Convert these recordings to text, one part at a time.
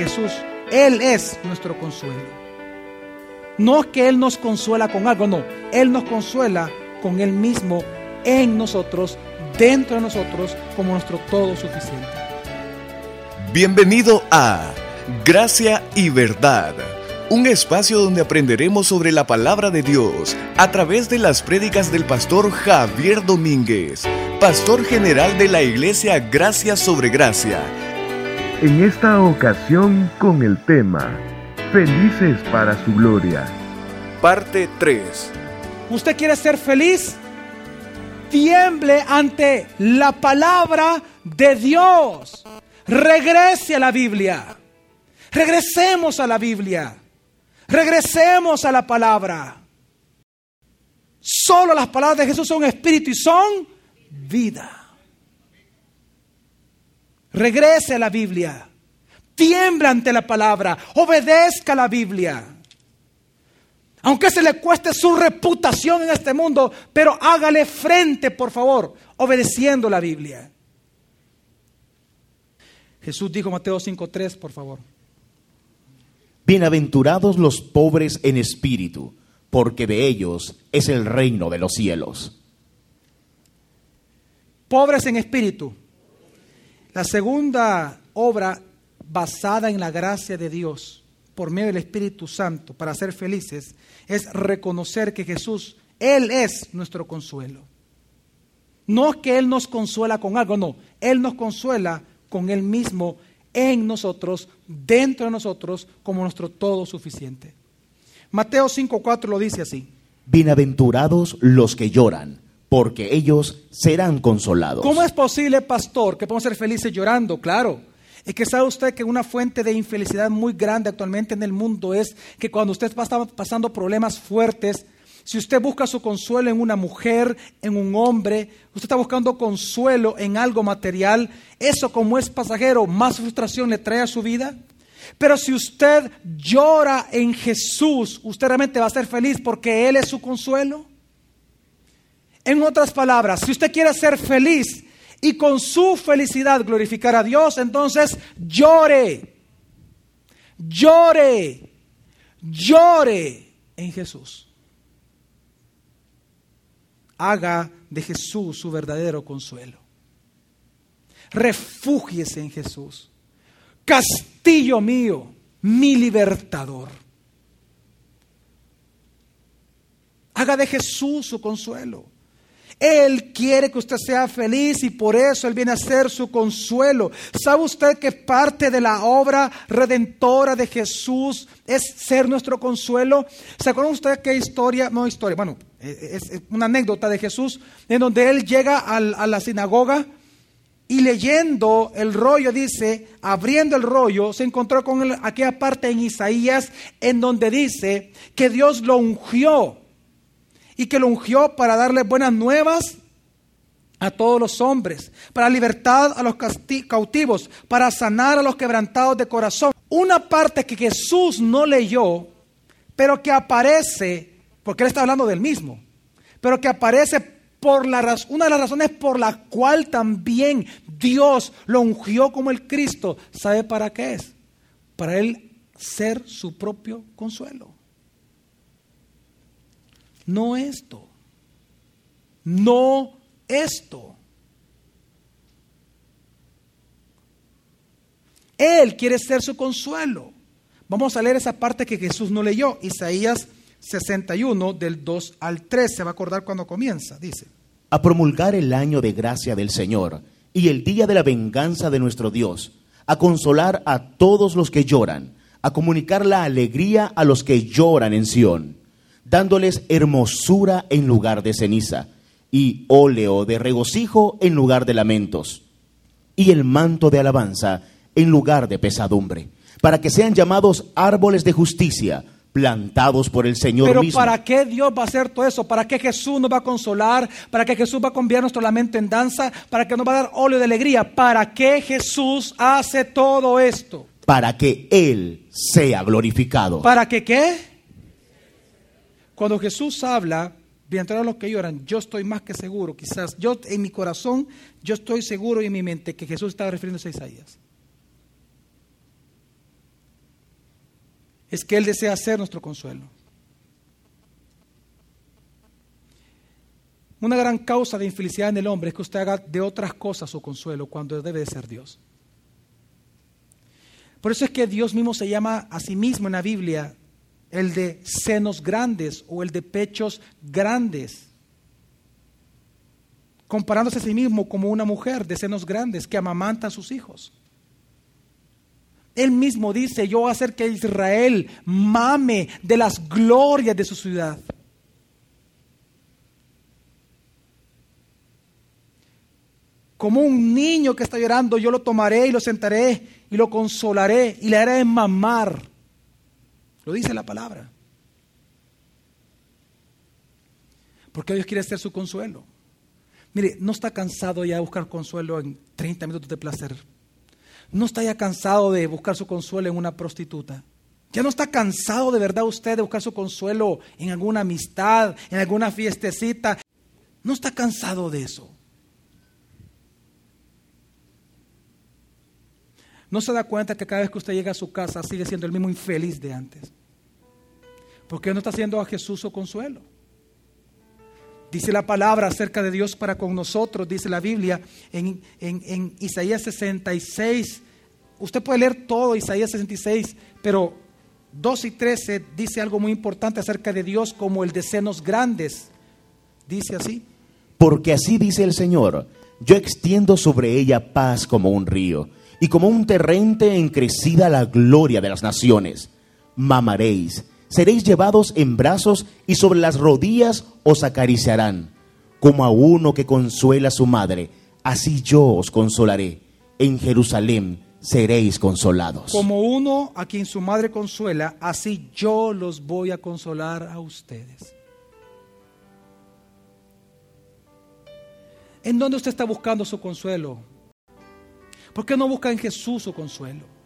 Jesús, Él es nuestro consuelo. No es que Él nos consuela con algo, no. Él nos consuela con Él mismo en nosotros, dentro de nosotros, como nuestro todo suficiente. Bienvenido a Gracia y Verdad, un espacio donde aprenderemos sobre la palabra de Dios a través de las prédicas del pastor Javier Domínguez, pastor general de la iglesia Gracia sobre Gracia. En esta ocasión con el tema Felices para su gloria. Parte 3. ¿Usted quiere ser feliz? Tiemble ante la palabra de Dios. Regrese a la Biblia. Regresemos a la Biblia. Regresemos a la palabra. Solo las palabras de Jesús son espíritu y son vida. Regrese a la Biblia. Tiembla ante la palabra. Obedezca a la Biblia. Aunque se le cueste su reputación en este mundo, pero hágale frente, por favor, obedeciendo la Biblia. Jesús dijo Mateo 5.3, por favor. Bienaventurados los pobres en espíritu, porque de ellos es el reino de los cielos. Pobres en espíritu. La segunda obra basada en la gracia de Dios por medio del Espíritu Santo para ser felices es reconocer que Jesús, Él es nuestro consuelo. No es que Él nos consuela con algo, no. Él nos consuela con Él mismo en nosotros, dentro de nosotros, como nuestro todo suficiente. Mateo 5.4 lo dice así. Bienaventurados los que lloran, porque ellos serán consolados. ¿Cómo es posible, pastor, que podemos ser felices llorando? Claro. Es que sabe usted que una fuente de infelicidad muy grande actualmente en el mundo es que cuando usted está pasando problemas fuertes, si usted busca su consuelo en una mujer, en un hombre, usted está buscando consuelo en algo material, eso como es pasajero, más frustración le trae a su vida. Pero si usted llora en Jesús, usted realmente va a ser feliz porque Él es su consuelo. En otras palabras, si usted quiere ser feliz y con su felicidad glorificar a Dios, entonces llore, llore, llore en Jesús haga de Jesús su verdadero consuelo. Refúgiese en Jesús. Castillo mío, mi libertador. Haga de Jesús su consuelo. Él quiere que usted sea feliz y por eso Él viene a ser su consuelo. ¿Sabe usted que parte de la obra redentora de Jesús es ser nuestro consuelo? ¿Se acuerdan usted qué historia? No historia, bueno, es una anécdota de Jesús en donde Él llega a la sinagoga y leyendo el rollo, dice, abriendo el rollo, se encontró con aquella parte en Isaías en donde dice que Dios lo ungió y que lo ungió para darle buenas nuevas a todos los hombres, para libertad a los cautivos, para sanar a los quebrantados de corazón. Una parte que Jesús no leyó, pero que aparece, porque él está hablando del mismo, pero que aparece por la una de las razones por la cual también Dios lo ungió como el Cristo. ¿Sabe para qué es? Para él ser su propio consuelo. No esto. No esto. Él quiere ser su consuelo. Vamos a leer esa parte que Jesús no leyó. Isaías 61 del 2 al 3. Se va a acordar cuando comienza. Dice. A promulgar el año de gracia del Señor y el día de la venganza de nuestro Dios. A consolar a todos los que lloran. A comunicar la alegría a los que lloran en Sión dándoles hermosura en lugar de ceniza, y óleo de regocijo en lugar de lamentos, y el manto de alabanza en lugar de pesadumbre, para que sean llamados árboles de justicia, plantados por el Señor Pero mismo. ¿para qué Dios va a hacer todo eso? ¿Para qué Jesús nos va a consolar? ¿Para qué Jesús va a cambiar nuestro lamento en danza? ¿Para que nos va a dar óleo de alegría? ¿Para qué Jesús hace todo esto? Para que Él sea glorificado. ¿Para que qué? Cuando Jesús habla, bienaventurados los que lloran, yo estoy más que seguro, quizás yo en mi corazón, yo estoy seguro y en mi mente que Jesús estaba refiriéndose a Isaías. es que Él desea ser nuestro consuelo. Una gran causa de infelicidad en el hombre es que usted haga de otras cosas su consuelo cuando debe de ser Dios. Por eso es que Dios mismo se llama a sí mismo en la Biblia el de senos grandes o el de pechos grandes, comparándose a sí mismo como una mujer de senos grandes que amamanta a sus hijos. Él mismo dice, yo voy a hacer que Israel mame de las glorias de su ciudad. Como un niño que está llorando, yo lo tomaré y lo sentaré y lo consolaré y le haré mamar. Lo dice la palabra. Porque Dios quiere ser su consuelo. Mire, no está cansado ya de buscar consuelo en 30 minutos de placer. No está ya cansado de buscar su consuelo en una prostituta. Ya no está cansado de verdad usted de buscar su consuelo en alguna amistad, en alguna fiestecita. No está cansado de eso. no se da cuenta que cada vez que usted llega a su casa sigue siendo el mismo infeliz de antes. Porque no está haciendo a Jesús su consuelo. Dice la palabra acerca de Dios para con nosotros, dice la Biblia en, en Isaías 66. Usted puede leer todo Isaías 66, pero 2 y 13 dice algo muy importante acerca de Dios como el de senos grandes. Dice así. Porque así dice el Señor, yo extiendo sobre ella paz como un río y como un terrente en crecida la gloria de las naciones. Mamaréis, seréis llevados en brazos y sobre las rodillas os acariciarán. Como a uno que consuela a su madre, así yo os consolaré. En Jerusalén seréis consolados. Como uno a quien su madre consuela, así yo los voy a consolar a ustedes. ¿En dónde usted está buscando su consuelo? ¿Por qué no busca en Jesús su consuelo?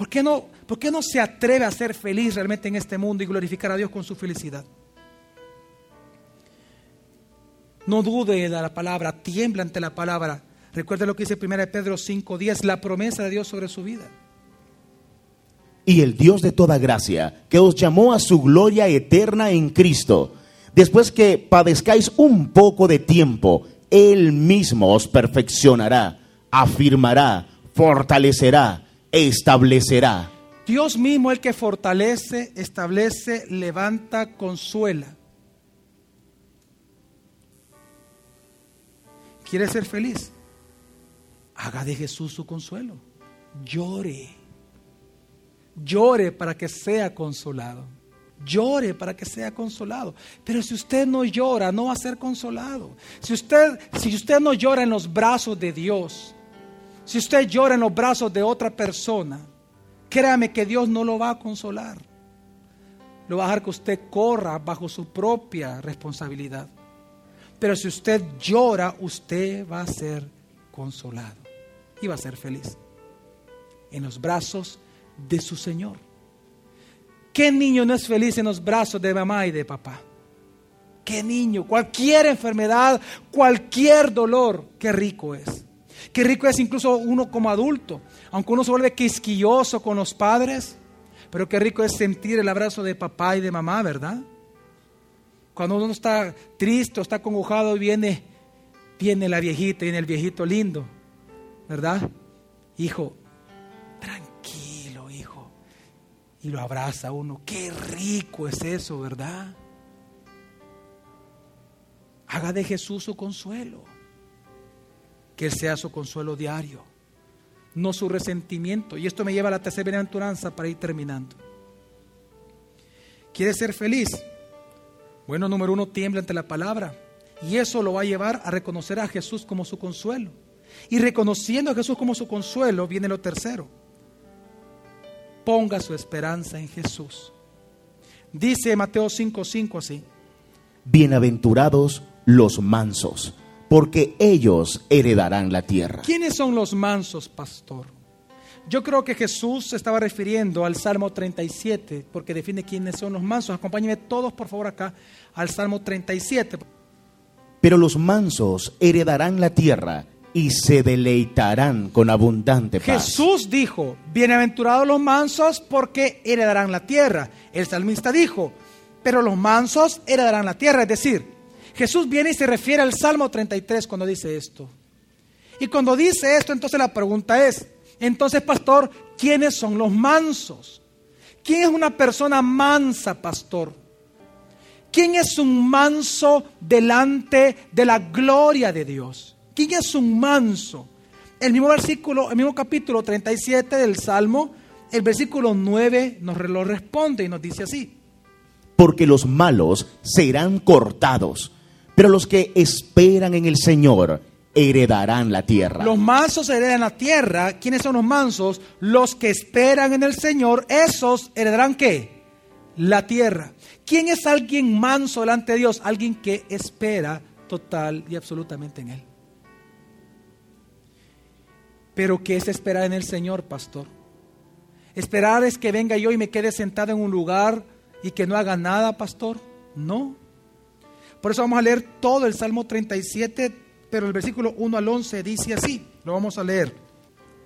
¿Por qué, no, ¿Por qué no se atreve a ser feliz realmente en este mundo y glorificar a Dios con su felicidad? No dude de la palabra, tiembla ante la palabra. Recuerde lo que dice 1 Pedro 5:10, la promesa de Dios sobre su vida. Y el Dios de toda gracia, que os llamó a su gloria eterna en Cristo, después que padezcáis un poco de tiempo, Él mismo os perfeccionará afirmará, fortalecerá, establecerá. Dios mismo el que fortalece, establece, levanta, consuela. ¿Quiere ser feliz? Haga de Jesús su consuelo. Llore. Llore para que sea consolado. Llore para que sea consolado. Pero si usted no llora, no va a ser consolado. Si usted, si usted no llora en los brazos de Dios, si usted llora en los brazos de otra persona, créame que Dios no lo va a consolar. Lo va a dejar que usted corra bajo su propia responsabilidad. Pero si usted llora, usted va a ser consolado y va a ser feliz en los brazos de su Señor. ¿Qué niño no es feliz en los brazos de mamá y de papá? ¿Qué niño? Cualquier enfermedad, cualquier dolor, qué rico es. Qué rico es incluso uno como adulto, aunque uno se vuelve quisquilloso con los padres, pero qué rico es sentir el abrazo de papá y de mamá, ¿verdad? Cuando uno está triste o está congojado, viene, viene la viejita, viene el viejito lindo, ¿verdad? Hijo, tranquilo, hijo. Y lo abraza uno. Qué rico es eso, ¿verdad? Haga de Jesús su consuelo que sea su consuelo diario, no su resentimiento. Y esto me lleva a la tercera bienaventuranza para ir terminando. ¿Quiere ser feliz? Bueno, número uno, tiembla ante la palabra. Y eso lo va a llevar a reconocer a Jesús como su consuelo. Y reconociendo a Jesús como su consuelo, viene lo tercero. Ponga su esperanza en Jesús. Dice Mateo 5:5 así. Bienaventurados los mansos porque ellos heredarán la tierra. ¿Quiénes son los mansos, pastor? Yo creo que Jesús se estaba refiriendo al Salmo 37, porque define quiénes son los mansos. Acompáñenme todos, por favor, acá al Salmo 37. Pero los mansos heredarán la tierra y se deleitarán con abundante paz. Jesús dijo, bienaventurados los mansos porque heredarán la tierra. El salmista dijo, pero los mansos heredarán la tierra. Es decir, Jesús viene y se refiere al Salmo 33 cuando dice esto. Y cuando dice esto, entonces la pregunta es, entonces pastor, ¿quiénes son los mansos? ¿Quién es una persona mansa, pastor? ¿Quién es un manso delante de la gloria de Dios? ¿Quién es un manso? El mismo versículo, el mismo capítulo 37 del Salmo, el versículo 9 nos lo responde y nos dice así. Porque los malos serán cortados, pero los que esperan en el Señor heredarán la tierra. Los mansos heredan la tierra. ¿Quiénes son los mansos? Los que esperan en el Señor, esos heredarán qué? La tierra. ¿Quién es alguien manso delante de Dios? Alguien que espera total y absolutamente en Él. Pero ¿qué es esperar en el Señor, pastor? Esperar es que venga yo y me quede sentado en un lugar y que no haga nada, pastor. No. Por eso vamos a leer todo el Salmo 37, pero el versículo 1 al 11 dice así. Lo vamos a leer.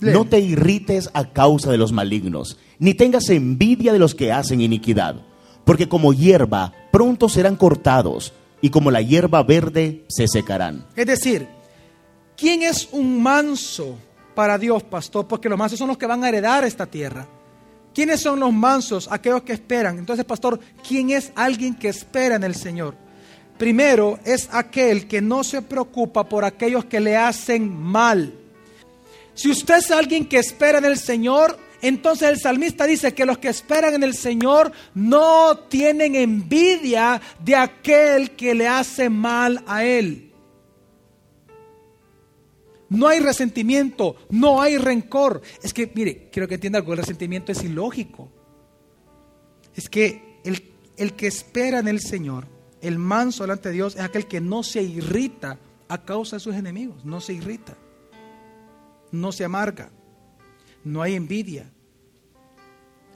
Lee. No te irrites a causa de los malignos, ni tengas envidia de los que hacen iniquidad, porque como hierba pronto serán cortados, y como la hierba verde se secarán. Es decir, ¿quién es un manso para Dios, pastor? Porque los mansos son los que van a heredar esta tierra. ¿Quiénes son los mansos? Aquellos que esperan. Entonces, pastor, ¿quién es alguien que espera en el Señor? Primero es aquel que no se preocupa por aquellos que le hacen mal. Si usted es alguien que espera en el Señor, entonces el salmista dice que los que esperan en el Señor no tienen envidia de aquel que le hace mal a él. No hay resentimiento, no hay rencor. Es que, mire, quiero que entienda algo, el resentimiento es ilógico. Es que el, el que espera en el Señor, el manso delante de Dios, es aquel que no se irrita a causa de sus enemigos, no se irrita, no se amarga, no hay envidia,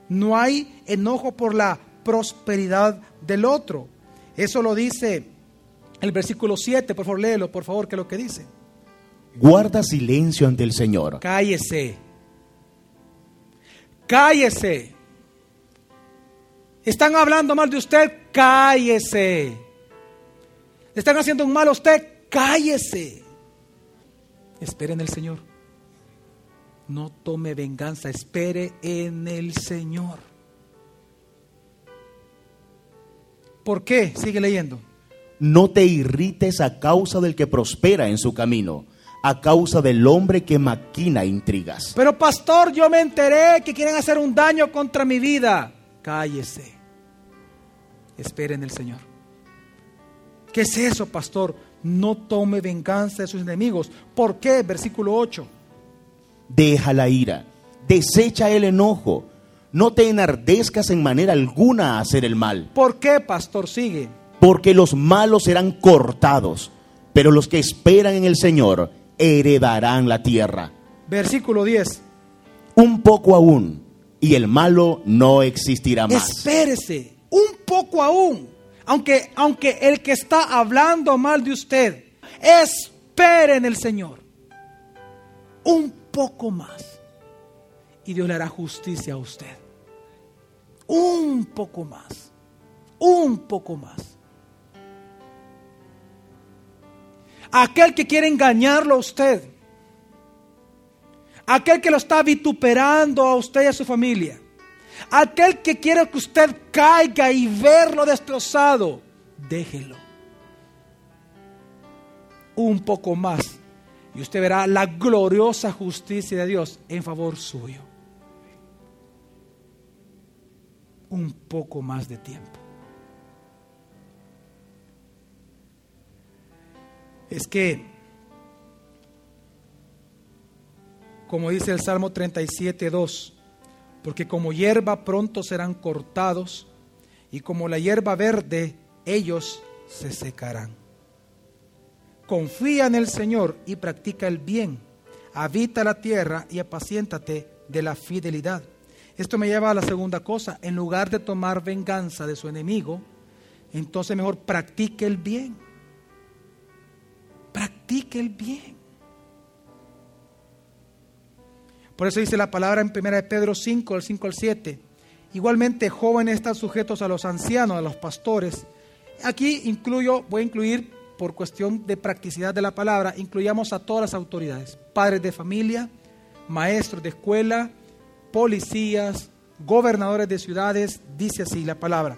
no hay enojo por la prosperidad del otro. Eso lo dice el versículo 7, por favor, léelo, por favor, que es lo que dice. Guarda silencio ante el Señor. Cállese. Cállese. Están hablando mal de usted, cállese. Le están haciendo un mal a usted, cállese. Espere en el Señor. No tome venganza, espere en el Señor. ¿Por qué? Sigue leyendo. No te irrites a causa del que prospera en su camino, a causa del hombre que maquina intrigas. Pero pastor, yo me enteré que quieren hacer un daño contra mi vida. Cállese. Espere en el Señor. ¿Qué es eso, pastor? No tome venganza de sus enemigos. ¿Por qué? Versículo 8. Deja la ira, desecha el enojo, no te enardezcas en manera alguna a hacer el mal, ¿Por qué, pastor? Sigue. porque los malos serán cortados, pero los que esperan en el Señor heredarán la tierra. Versículo 10. Un poco aún, y el malo no existirá más. Espérese, un poco aún. Aunque, aunque el que está hablando mal de usted, espere en el Señor. Un poco más. Y Dios le hará justicia a usted. Un poco más. Un poco más. Aquel que quiere engañarlo a usted. Aquel que lo está vituperando a usted y a su familia. Aquel que quiere que usted caiga y verlo destrozado, déjelo. Un poco más. Y usted verá la gloriosa justicia de Dios en favor suyo. Un poco más de tiempo. Es que, como dice el Salmo 37, 2, porque como hierba pronto serán cortados, y como la hierba verde, ellos se secarán. Confía en el Señor y practica el bien. Habita la tierra y apaciéntate de la fidelidad. Esto me lleva a la segunda cosa. En lugar de tomar venganza de su enemigo, entonces mejor practique el bien. Practique el bien. Por eso dice la palabra en 1 Pedro 5, del 5 al 7. Igualmente, jóvenes están sujetos a los ancianos, a los pastores. Aquí incluyo, voy a incluir por cuestión de practicidad de la palabra, incluyamos a todas las autoridades, padres de familia, maestros de escuela, policías, gobernadores de ciudades, dice así la palabra.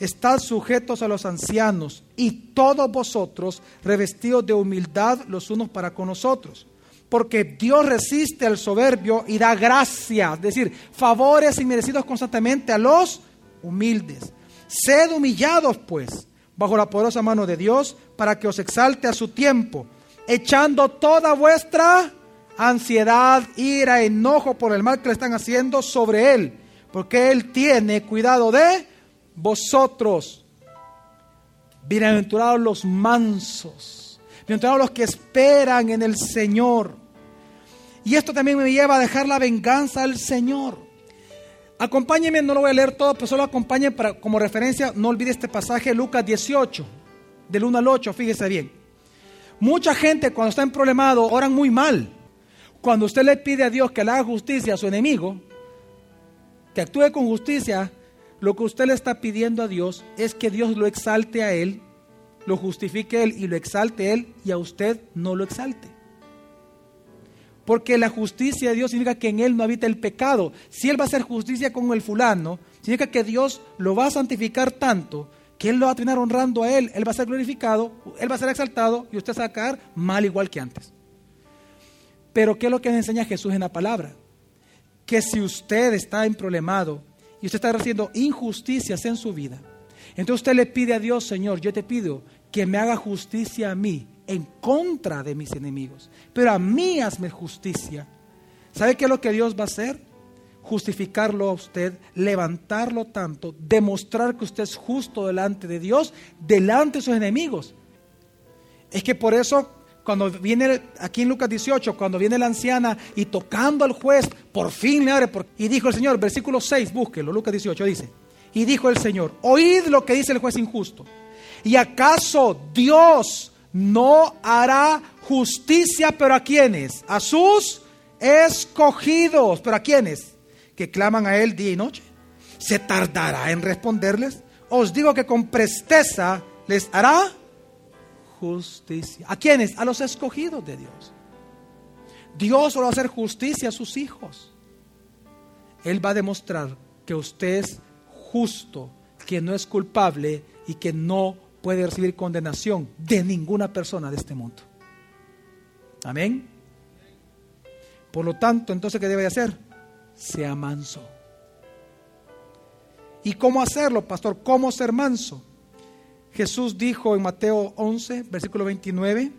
Estad sujetos a los ancianos y todos vosotros revestidos de humildad los unos para con nosotros. Porque Dios resiste al soberbio y da gracia, es decir, favores inmerecidos constantemente a los humildes. Sed humillados, pues, bajo la poderosa mano de Dios, para que os exalte a su tiempo, echando toda vuestra ansiedad, ira, enojo por el mal que le están haciendo sobre Él, porque Él tiene cuidado de vosotros. Bienaventurados los mansos, bienaventurados los que esperan en el Señor. Y esto también me lleva a dejar la venganza al Señor. Acompáñenme, no lo voy a leer todo, pero solo acompáñenme para, como referencia, no olvide este pasaje, Lucas 18, del 1 al 8, fíjese bien. Mucha gente cuando está en problemado oran muy mal. Cuando usted le pide a Dios que le haga justicia a su enemigo, que actúe con justicia, lo que usted le está pidiendo a Dios es que Dios lo exalte a él, lo justifique a él y lo exalte a él y a usted no lo exalte. Porque la justicia de Dios significa que en él no habita el pecado. Si él va a hacer justicia con el fulano, significa que Dios lo va a santificar tanto que él lo va a terminar honrando a él, él va a ser glorificado, él va a ser exaltado y usted va a quedar mal igual que antes. Pero ¿qué es lo que enseña Jesús en la palabra? Que si usted está en problemado y usted está haciendo injusticias en su vida, entonces usted le pide a Dios, Señor, yo te pido que me haga justicia a mí en contra de mis enemigos, pero a mí hazme justicia. ¿Sabe qué es lo que Dios va a hacer? Justificarlo a usted, levantarlo tanto, demostrar que usted es justo delante de Dios, delante de sus enemigos. Es que por eso cuando viene aquí en Lucas 18, cuando viene la anciana y tocando al juez, por fin le abre. y dijo el Señor, versículo 6, búsquelo, Lucas 18 dice. Y dijo el Señor, oíd lo que dice el juez injusto. ¿Y acaso Dios no hará justicia, pero a quienes? A sus escogidos, pero a quienes? Que claman a Él día y noche. ¿Se tardará en responderles? Os digo que con presteza les hará justicia. ¿A quiénes? A los escogidos de Dios. Dios va a hacer justicia a sus hijos. Él va a demostrar que usted es justo, que no es culpable y que no puede recibir condenación de ninguna persona de este mundo. Amén. Por lo tanto, entonces, ¿qué debe hacer? Sea manso. ¿Y cómo hacerlo, pastor? ¿Cómo ser manso? Jesús dijo en Mateo 11, versículo 29,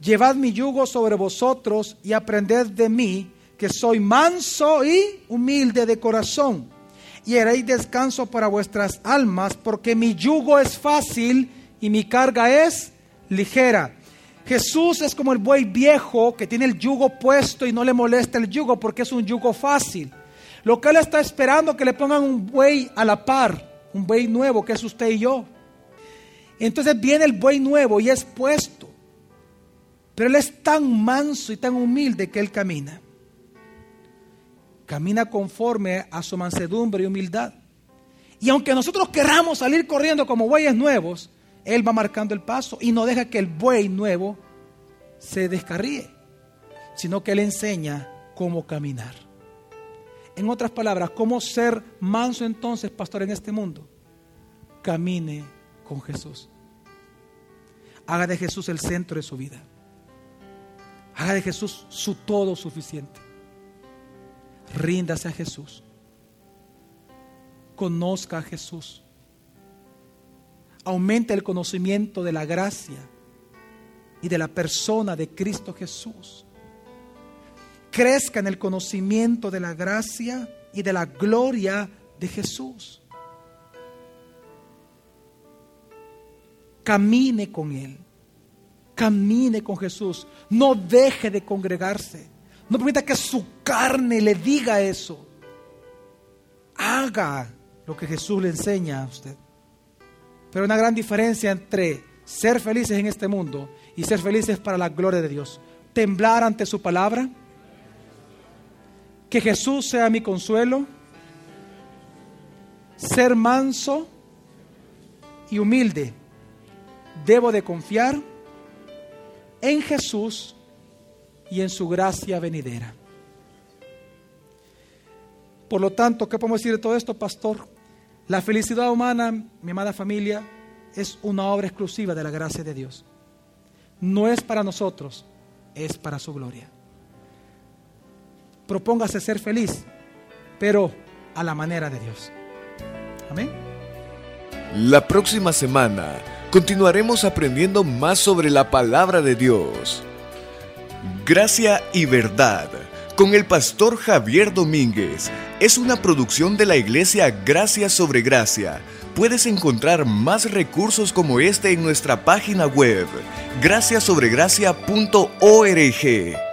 Llevad mi yugo sobre vosotros y aprended de mí, que soy manso y humilde de corazón, y haréis descanso para vuestras almas, porque mi yugo es fácil y mi carga es ligera. Jesús es como el buey viejo que tiene el yugo puesto y no le molesta el yugo porque es un yugo fácil. Lo que él está esperando es que le pongan un buey a la par, un buey nuevo que es usted y yo. Entonces viene el buey nuevo y es puesto. Pero él es tan manso y tan humilde que él camina. Camina conforme a su mansedumbre y humildad. Y aunque nosotros queramos salir corriendo como bueyes nuevos, él va marcando el paso y no deja que el buey nuevo se descarríe, sino que él enseña cómo caminar. En otras palabras, cómo ser manso entonces, pastor, en este mundo. Camine con Jesús. Haga de Jesús el centro de su vida. Haga de Jesús su todo suficiente. Ríndase a Jesús. Conozca a Jesús. Aumente el conocimiento de la gracia y de la persona de Cristo Jesús. Crezca en el conocimiento de la gracia y de la gloria de Jesús. Camine con Él. Camine con Jesús. No deje de congregarse. No permita que su carne le diga eso. Haga lo que Jesús le enseña a usted. Pero hay una gran diferencia entre ser felices en este mundo y ser felices para la gloria de Dios. Temblar ante su palabra, que Jesús sea mi consuelo, ser manso y humilde. Debo de confiar en Jesús y en su gracia venidera. Por lo tanto, ¿qué podemos decir de todo esto, pastor? La felicidad humana, mi amada familia, es una obra exclusiva de la gracia de Dios. No es para nosotros, es para su gloria. Propóngase ser feliz, pero a la manera de Dios. Amén. La próxima semana continuaremos aprendiendo más sobre la palabra de Dios. Gracia y verdad con el pastor Javier Domínguez es una producción de la iglesia Gracia sobre Gracia. Puedes encontrar más recursos como este en nuestra página web, graciasobregracia.org.